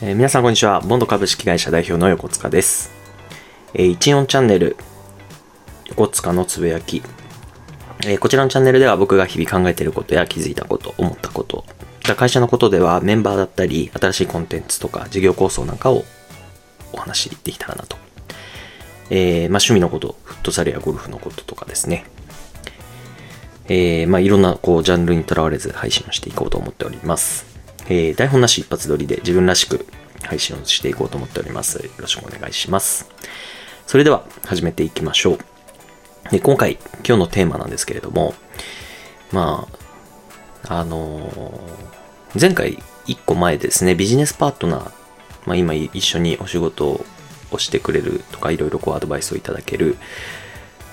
えー皆さんこんにちは。ボンド株式会社代表の横塚です。えー、14チャンネル、横塚のつぶやき。えーこちらのチャンネルでは僕が日々考えていることや気づいたこと、思ったこと、会社のことではメンバーだったり、新しいコンテンツとか事業構想なんかをお話しできたらなと。えーまあ、趣味のこと、フットサルやゴルフのこととかですね。えーまあ、いろんなこうジャンルにとらわれず配信をしていこうと思っております。えー台本なし一発撮りで自分らしく配信をしていこうと思っております。よろしくお願いします。それでは始めていきましょう。で今回、今日のテーマなんですけれども、まあ、あのー前回一個前ですね、ビジネスパートナー、まあ今一緒にお仕事をしてくれるとか、いろいろこうアドバイスをいただける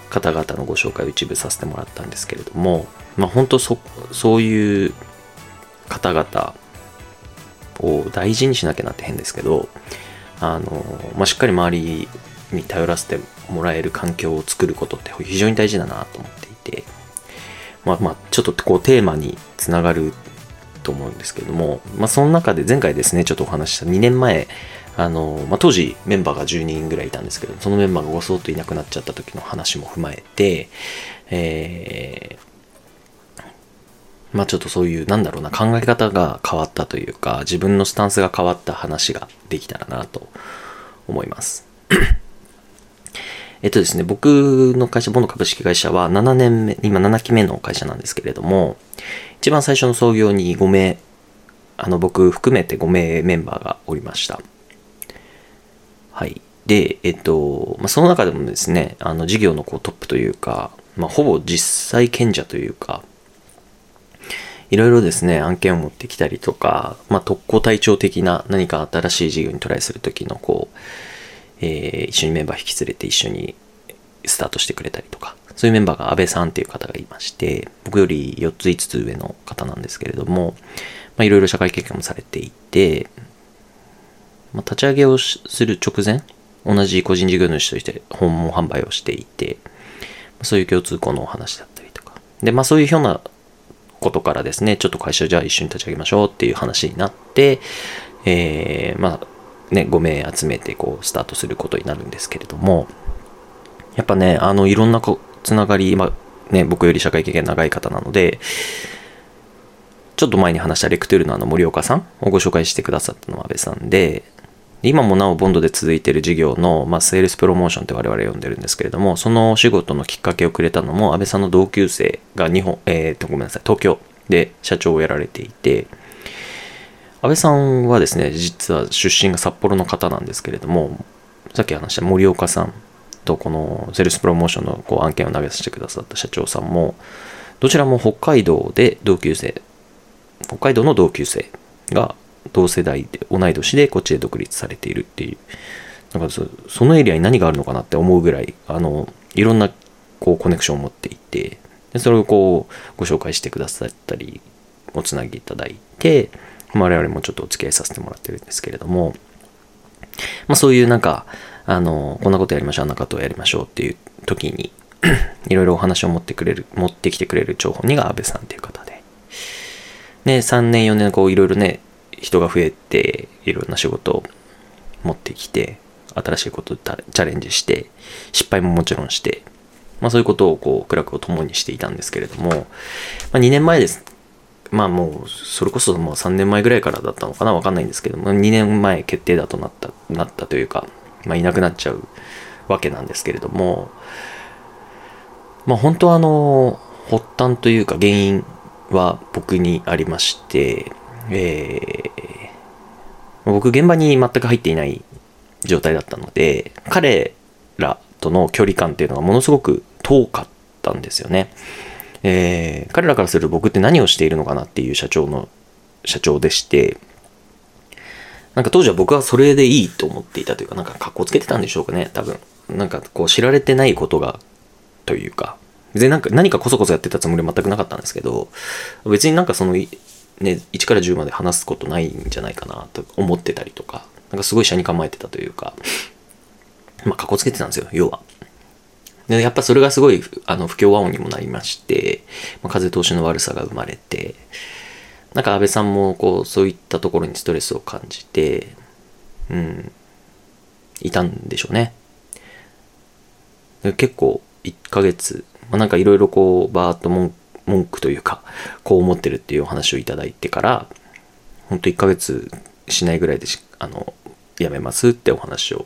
方々のご紹介を一部させてもらったんですけれども、まあ本当そ、そういう方々を大事にしなきゃなって変ですけど、あの、まあ、しっかり周りに頼らせてもらえる環境を作ることって非常に大事だなと思っていて、まあまあ、ちょっとこうテーマにつながると思うんですけども、まあその中で前回ですね、ちょっとお話しした2年前、あの、まあ当時メンバーが10人ぐらいいたんですけど、そのメンバーがごそっといなくなっちゃった時の話も踏まえて、えーまあちょっとそういう、なんだろうな、考え方が変わったというか、自分のスタンスが変わった話ができたらなと思います。えっとですね、僕の会社、ボンド株式会社は7年目、今7期目の会社なんですけれども、一番最初の創業に5名、あの僕含めて5名メンバーがおりました。はい。で、えっと、まあ、その中でもですね、あの事業のこうトップというか、まあ、ほぼ実際賢者というか、いろいろですね、案件を持ってきたりとか、まあ、特攻隊長的な何か新しい事業にトライするときの、こう、えー一緒にメンバー引き連れて一緒にスタートしてくれたりとか、そういうメンバーが安倍さんっていう方がいまして、僕より4つ5つ上の方なんですけれども、まあ、いろいろ社会経験もされていて、まあ、立ち上げをする直前、同じ個人事業主として訪問販売をしていて、そういう共通項のお話だったりとか。で、まあそういうようなことからですね、ちょっと会社じゃあ一緒に立ち上げましょうっていう話になって、えー、まあね、5名集めてこうスタートすることになるんですけれども、やっぱね、あのいろんなつながり、まあね、僕より社会経験長い方なので、ちょっと前に話したレクトゥールのあの森岡さんをご紹介してくださったのは安倍さんで、今もなおボンドで続いている事業の、まあ、セールスプロモーションって我々呼んでるんですけれども、そのお仕事のきっかけをくれたのも、安倍さんの同級生が日本、えー、と、ごめんなさい、東京で社長をやられていて、安倍さんはですね、実は出身が札幌の方なんですけれども、さっき話した森岡さんとこのセールスプロモーションのこう案件を投げさせてくださった社長さんも、どちらも北海道で同級生、北海道の同級生が同世代で同い年でこっちで独立されているっていう。なんかそのエリアに何があるのかなって思うぐらいあのいろんなこうコネクションを持っていてでそれをこうご紹介してくださったりおつなぎいただいて我々もちょっとお付き合いさせてもらってるんですけれども、まあ、そういうなんかあのこんなことやりましょうあんなことをやりましょうっていう時に いろいろお話を持ってくれる持ってきてくれる情報にが安倍さんっていう方で。ね、3年4年こういろいろね、人が増えて、いろんな仕事を持ってきて、新しいことをチャレンジして、失敗ももちろんして、まあそういうことをこう、苦楽を共にしていたんですけれども、まあ2年前です。まあもう、それこそもう3年前ぐらいからだったのかなわかんないんですけども、2年前決定だとなった、なったというか、まあいなくなっちゃうわけなんですけれども、まあ本当はあの、発端というか原因は僕にありまして、えー僕現場に全く入っていない状態だったので、彼らとの距離感っていうのがものすごく遠かったんですよね。えー彼らからすると僕って何をしているのかなっていう社長の、社長でして、なんか当時は僕はそれでいいと思っていたというか、なんか格好つけてたんでしょうかね、多分。なんかこう知られてないことが、というか、別になんか何かこそこそやってたつもりは全くなかったんですけど、別になんかその、ね、1から10まで話すことないんじゃないかなと思ってたりとか、なんかすごい車に構えてたというか、まあ、格好つけてたんですよ、要は。で、やっぱそれがすごい、あの、不協和音にもなりまして、まあ、風通しの悪さが生まれて、なんか安倍さんもこう、そういったところにストレスを感じて、うん、いたんでしょうね。結構1ヶ月、まあ、なんかいろいろこうバーッと文句文句というかこう思ってるっていうお話をいただいてからほんと1ヶ月しないぐらいであの辞めますってお話を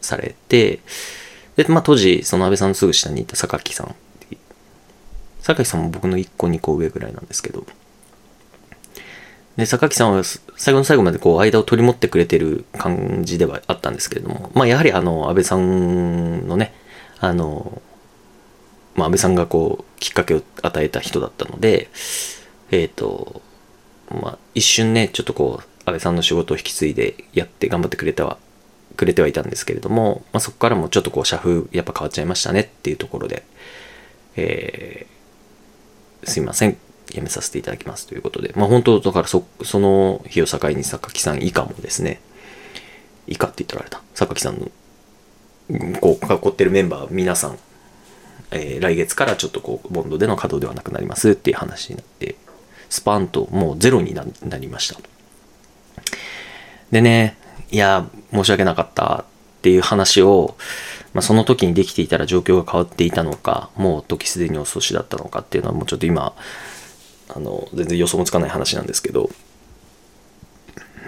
されてで、まあ、当時その安倍さんのすぐ下にいた榊さん。榊さんも僕の1個2個上ぐらいなんですけど。で榊さんは最後の最後までこう間を取り持ってくれてる感じではあったんですけれどもまあやはりあの安倍さんのねあのまあ、安倍さんがこうきっかけを与えた人だったのでえっ、ー、とまあ一瞬ねちょっとこう安倍さんの仕事を引き継いでやって頑張ってくれたはくれてはいたんですけれども、まあ、そこからもちょっとこう社風やっぱ変わっちゃいましたねっていうところで、えー、すいません辞めさせていただきますということでまあ本当だからそその日を境に榊さん以下もですね以下って言ってられた榊さんのこう囲ってるメンバー皆さんえー、来月からちょっとこうボンドでの稼働ではなくなりますっていう話になってスパンともうゼロになりました。でねいや申し訳なかったっていう話を、まあ、その時にできていたら状況が変わっていたのかもう時すでに遅しだったのかっていうのはもうちょっと今あの全然予想もつかない話なんですけど。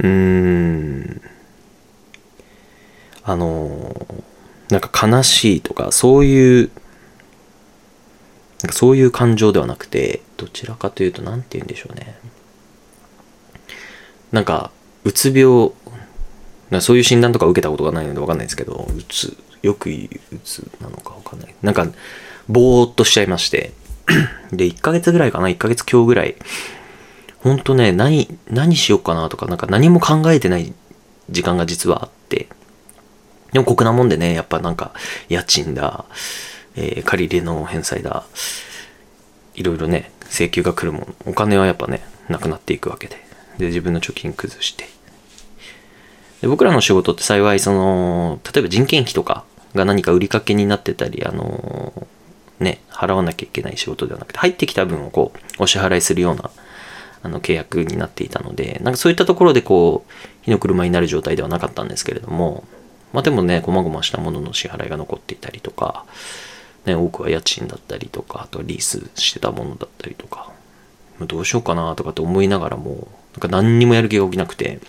うーん。あのなんか悲しいとかそういうなんかそういう感情ではなくて、どちらかというと、何て言うんでしょうね。なんか、うつ病、なそういう診断とか受けたことがないので分かんないですけど、うつ、よく言ううつなのか分かんない。なんか、ぼーっとしちゃいまして。で、1ヶ月ぐらいかな、1ヶ月今日ぐらい。ほんとね、何、何しようかなとか、なんか何も考えてない時間が実はあって。でも酷なもんでね、やっぱなんか、家賃だ、えー、借り入れの返済だ、いろいろね、請求が来るもん、お金はやっぱね、なくなっていくわけで。で、自分の貯金崩して。で僕らの仕事って幸い、その、例えば人件費とかが何か売りかけになってたり、あのー、ね、払わなきゃいけない仕事ではなくて、入ってきた分をこう、お支払いするような、あの、契約になっていたので、なんかそういったところでこう、火の車になる状態ではなかったんですけれども、まあでもね、細々したものの支払いが残っていたりとか、ね、多くは家賃だったりとか、あとリースしてたものだったりとか、どうしようかなとかって思いながらも、なんか何にもやる気が起きなくて、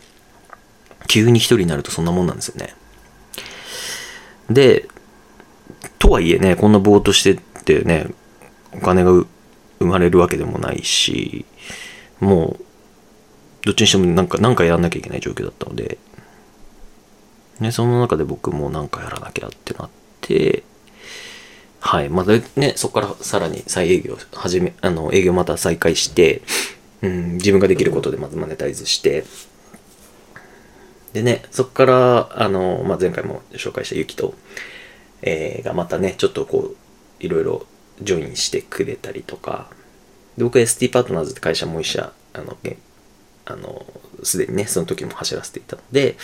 急に一人になるとそんなもんなんですよね。で、とはいえね、こんなぼーっとしてってね、お金が生まれるわけでもないし、もう、どっちにしてもなんか、なんかやらなきゃいけない状況だったので、ね、その中で僕もなんかやらなきゃってなって、はい。まだね、そこからさらに再営業始め、あの、営業また再開して、うん、自分ができることでまずマネタイズして、でね、そこから、あの、まあ、前回も紹介したゆきと、えー、がまたね、ちょっとこう、いろいろジョインしてくれたりとか、で僕は ST パートナーズって会社も一社、あの、あの、すでにね、その時も走らせていたので、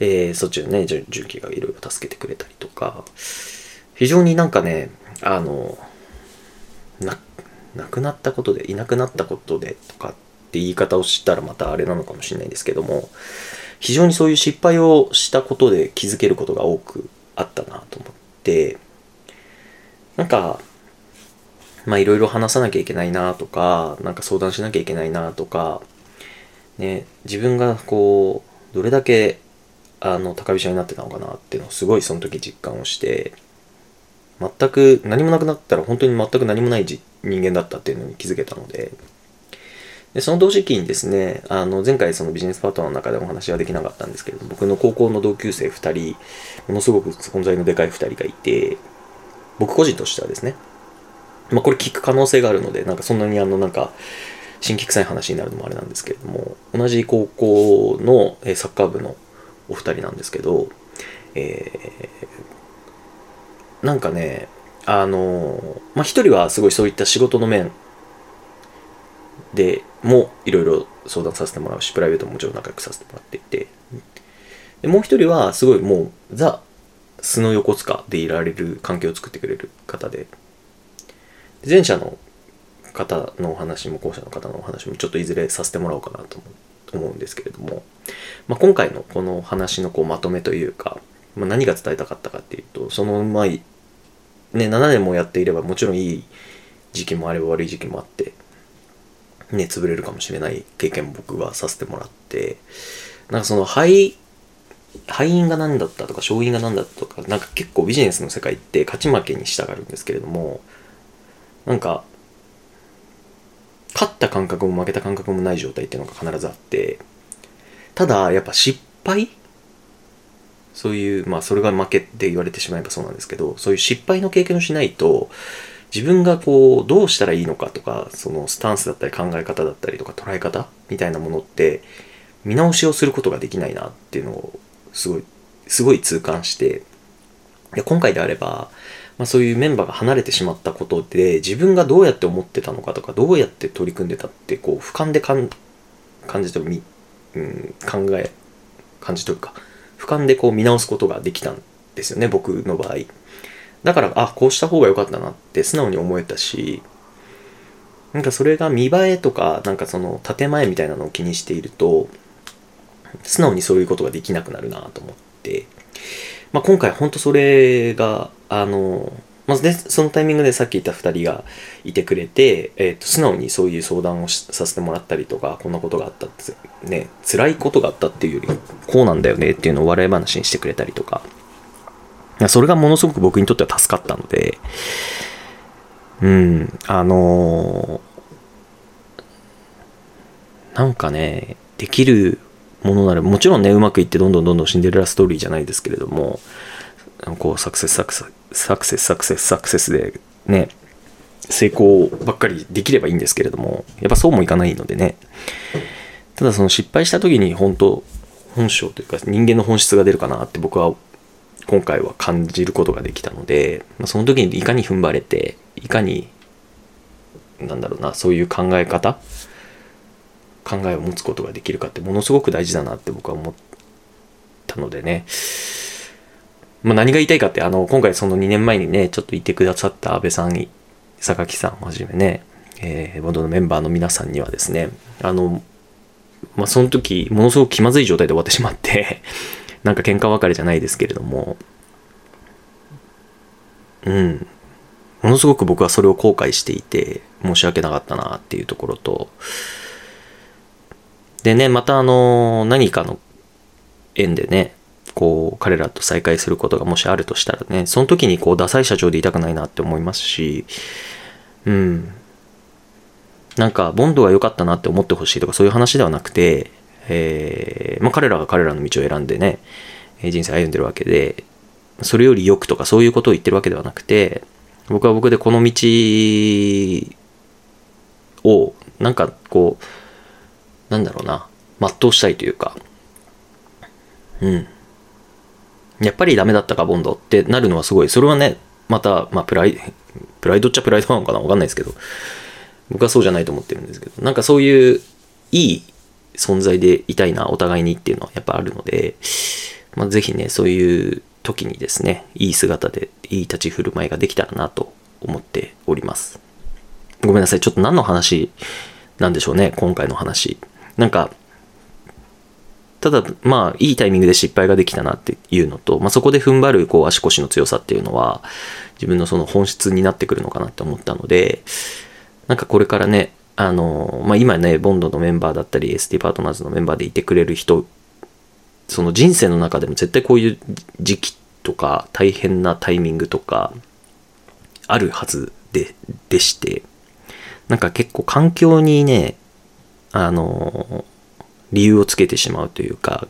えー、そっちのね、重機がいろいろ助けてくれたりとか、非常になんかね、あの、な、亡くなったことで、いなくなったことでとかって言い方をしたらまたあれなのかもしれないですけども、非常にそういう失敗をしたことで気づけることが多くあったなと思って、なんか、まあいろいろ話さなきゃいけないなとか、なんか相談しなきゃいけないなとか、ね、自分がこう、どれだけあの高飛車になってたのかなっていうのをすごいその時実感をして全く何もなくなったら本当に全く何もない人間だったっていうのに気づけたので、でその同時期にですね、あの前回そのビジネスパートナーの中でお話はできなかったんですけれども、僕の高校の同級生2人、ものすごく存在のでかい2人がいて、僕個人としてはですね、まあこれ聞く可能性があるので、なんかそんなにあのなんか、新規臭い話になるのもあれなんですけれども、同じ高校のサッカー部のお二人なんですけど、えー、なんかね、あの、まあ、一人はすごいそういった仕事の面でもいろいろ相談させてもらうし、プライベートももちろん仲良くさせてもらっていて、でもう一人はすごいもうザ・素の横須賀でいられる環境を作ってくれる方で、前者の方のお話も後者の方のお話もちょっといずれさせてもらおうかなと思うんですけれども、まあ、今回のこの話のこうまとめというか、まあ、何が伝えたかったかっていうとそのまあね7年もやっていればもちろんいい時期もあれば悪い時期もあってね潰れるかもしれない経験僕はさせてもらってなんかその敗敗因が何だったとか勝因が何だったとかなんか結構ビジネスの世界って勝ち負けに従うんですけれどもなんか勝った感覚も負けた感覚もない状態っていうのが必ずあってただやっぱ失敗そういうまあそれが負けって言われてしまえばそうなんですけどそういう失敗の経験をしないと自分がこうどうしたらいいのかとかそのスタンスだったり考え方だったりとか捉え方みたいなものって見直しをすることができないなっていうのをすごいすごい痛感してで今回であれば、まあ、そういうメンバーが離れてしまったことで自分がどうやって思ってたのかとかどうやって取り組んでたってこう俯瞰でかん感じ取る、うん、考え感じ取るか。俯瞰でこう見直すことができたんですよね僕の場合。だからあこうした方が良かったなって素直に思えたしなんかそれが見栄えとかなんかその建前みたいなのを気にしていると素直にそういうことができなくなるなと思って、まあ、今回ほんとそれが、あの、まずね、そのタイミングでさっき言った2人がいてくれて、えー、と素直にそういう相談をさせてもらったりとか、こんなことがあったって、ね、辛いことがあったっていうより、こうなんだよねっていうのを笑い話にしてくれたりとか、それがものすごく僕にとっては助かったので、うん、あのー、なんかね、できるものならもちろんねうまくいってどんどんどんどんシンデレラストーリーじゃないですけれどもこうサクセスサクセスサクセスサクセスサクセスでね成功ばっかりできればいいんですけれどもやっぱそうもいかないのでねただその失敗した時に本当本性というか人間の本質が出るかなって僕は今回は感じることができたので、ま、その時にいかに踏ん張れていかになんだろうなそういう考え方考えを持つことができるかってものすごく大事だなって僕は思ったのでね。まあ、何が言いたいかって、あの、今回その2年前にね、ちょっといてくださった安倍さん、榊さんはじめね、えー、ボンドのメンバーの皆さんにはですね、あの、まあ、その時、ものすごく気まずい状態で終わってしまって なんか喧嘩別れじゃないですけれども、うん。ものすごく僕はそれを後悔していて、申し訳なかったなっていうところと、でね、またあの、何かの縁でね、こう、彼らと再会することがもしあるとしたらね、その時にこう、ダサい社長でいたくないなって思いますし、うん。なんか、ボンドが良かったなって思ってほしいとかそういう話ではなくて、えー、まあ彼らが彼らの道を選んでね、人生歩んでるわけで、それより良くとかそういうことを言ってるわけではなくて、僕は僕でこの道を、なんかこう、なんだろうな、全うしたいというか、うん。やっぱりダメだったか、ボンドってなるのはすごい、それはね、また、まあ、プライ、プライドっちゃプライドなのかなわかんないですけど、僕はそうじゃないと思ってるんですけど、なんかそういう、いい存在でいたいな、お互いにっていうのはやっぱあるので、まあ、ぜひね、そういう時にですね、いい姿で、いい立ち振る舞いができたらなと思っております。ごめんなさい、ちょっと何の話なんでしょうね、今回の話。なんか、ただ、まあ、いいタイミングで失敗ができたなっていうのと、まあ、そこで踏ん張る、こう、足腰の強さっていうのは、自分のその本質になってくるのかなって思ったので、なんかこれからね、あの、まあ、今ね、ボンドのメンバーだったり、ST パートナーズのメンバーでいてくれる人、その人生の中でも絶対こういう時期とか、大変なタイミングとか、あるはずで、でして、なんか結構環境にね、あの、理由をつけてしまうというか、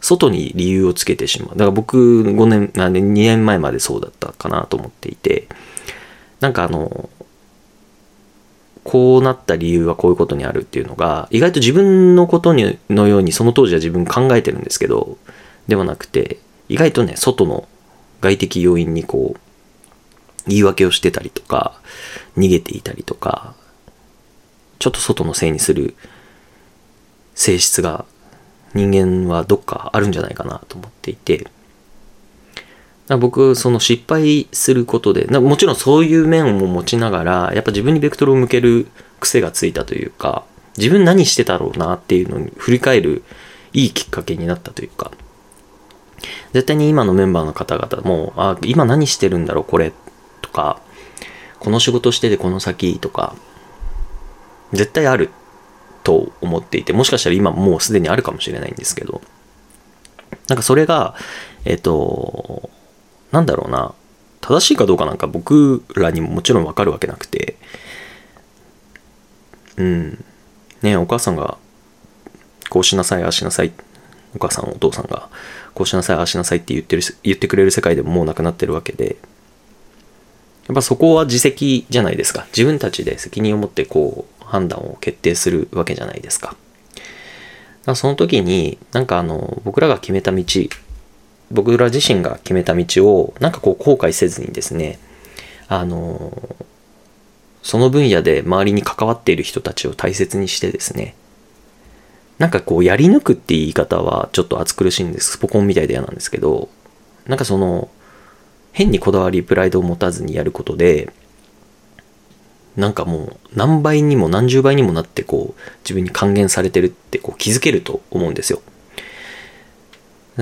外に理由をつけてしまう。だから僕5年、2年前までそうだったかなと思っていて、なんかあの、こうなった理由はこういうことにあるっていうのが、意外と自分のことにのようにその当時は自分考えてるんですけど、ではなくて、意外とね、外の外的要因にこう、言い訳をしてたりとか、逃げていたりとか、ちょっと外のせいにする性質が人間はどっかあるんじゃないかなと思っていて、僕、その失敗することで、もちろんそういう面も持ちながら、やっぱ自分にベクトルを向ける癖がついたというか、自分何してたろうなっていうのに振り返るいいきっかけになったというか、絶対に今のメンバーの方々も、あ、今何してるんだろう、これ、とか、この仕事しててこの先とか、絶対ある。と思っていて、もしかしたら今もうすでにあるかもしれないんですけど、なんかそれが、えっ、と、なんだろうな、正しいかどうかなんか僕らにももちろんわかるわけなくて、うん。ねお母さんが、こうしなさい、ああしなさい、お母さん、お父さんが、こうしなさい、ああしなさいって言ってる、言ってくれる世界でももうなくなってるわけで、やっぱそこは自責じゃないですか。自分たちで責任を持ってこう判断を決定するわけじゃないですか。かその時になんかあの僕らが決めた道、僕ら自身が決めた道をなんかこう後悔せずにですね、あの、その分野で周りに関わっている人たちを大切にしてですね、なんかこうやり抜くって言い方はちょっと暑苦しいんです。スポコンみたいで嫌なんですけど、なんかその、変にこだわり、プライドを持たずにやることで、なんかもう何倍にも何十倍にもなってこう自分に還元されてるってこう気づけると思うんですよ。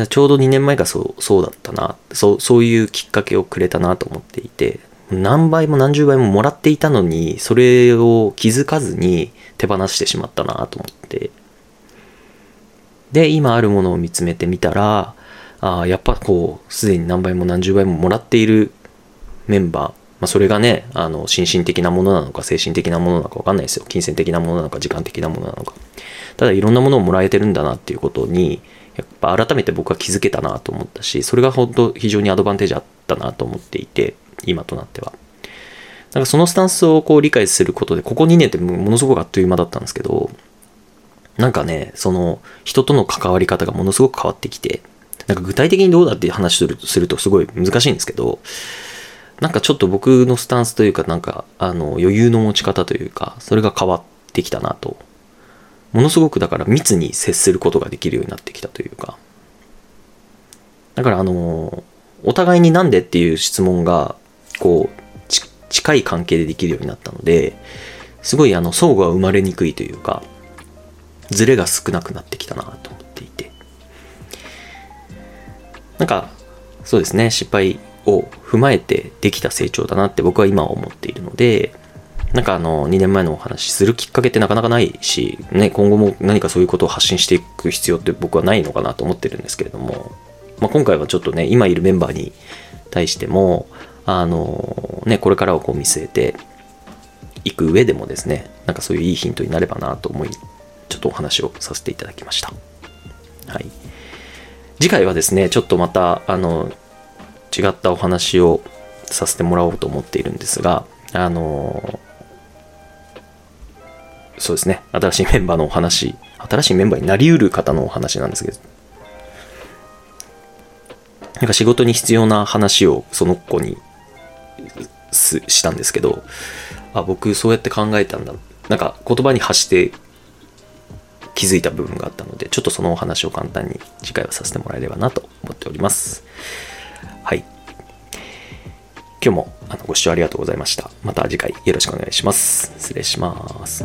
ちょうど2年前がそうそうだったなそうそういうきっかけをくれたなと思っていて何倍も何十倍ももらっていたのにそれを気づかずに手放してしまったなと思ってで今あるものを見つめてみたらあやっぱこう、すでに何倍も何十倍ももらっているメンバー、まあ、それがね、あの、心身的なものなのか、精神的なものなのかわかんないですよ。金銭的なものなのか、時間的なものなのか。ただ、いろんなものをもらえてるんだなっていうことに、やっぱ改めて僕は気づけたなと思ったし、それが本当非常にアドバンテージあったなと思っていて、今となっては。なんかそのスタンスをこう理解することで、ここ2年ってものすごくあっという間だったんですけど、なんかね、その人との関わり方がものすごく変わってきて、なんか具体的にどうだって話するするとすごい難しいんですけど、なんかちょっと僕のスタンスというか、なんか、あの、余裕の持ち方というか、それが変わってきたなと。ものすごくだから密に接することができるようになってきたというか。だからあの、お互いになんでっていう質問が、こう、近い関係でできるようになったので、すごいあの、相互が生まれにくいというか、ズレが少なくなってきたなと思っていてなんか、そうですね、失敗を踏まえてできた成長だなって僕は今は思っているので、なんかあの、2年前のお話するきっかけってなかなかないし、ね、今後も何かそういうことを発信していく必要って僕はないのかなと思ってるんですけれども、まあ、今回はちょっとね、今いるメンバーに対しても、あの、ね、これからをこう見据えていく上でもですね、なんかそういういいヒントになればなと思い、ちょっとお話をさせていただきました。はい。次回はですね、ちょっとまた、あの、違ったお話をさせてもらおうと思っているんですが、あの、そうですね、新しいメンバーのお話、新しいメンバーになりうる方のお話なんですけど、なんか仕事に必要な話をその子にしたんですけど、あ、僕そうやって考えたんだ。なんか言葉に発して気づいた部分があったので、ちょっとそのお話を簡単に次回はさせてもらえればなと思っております。はい。今日もあのご視聴ありがとうございました。また次回よろしくお願いします。失礼します。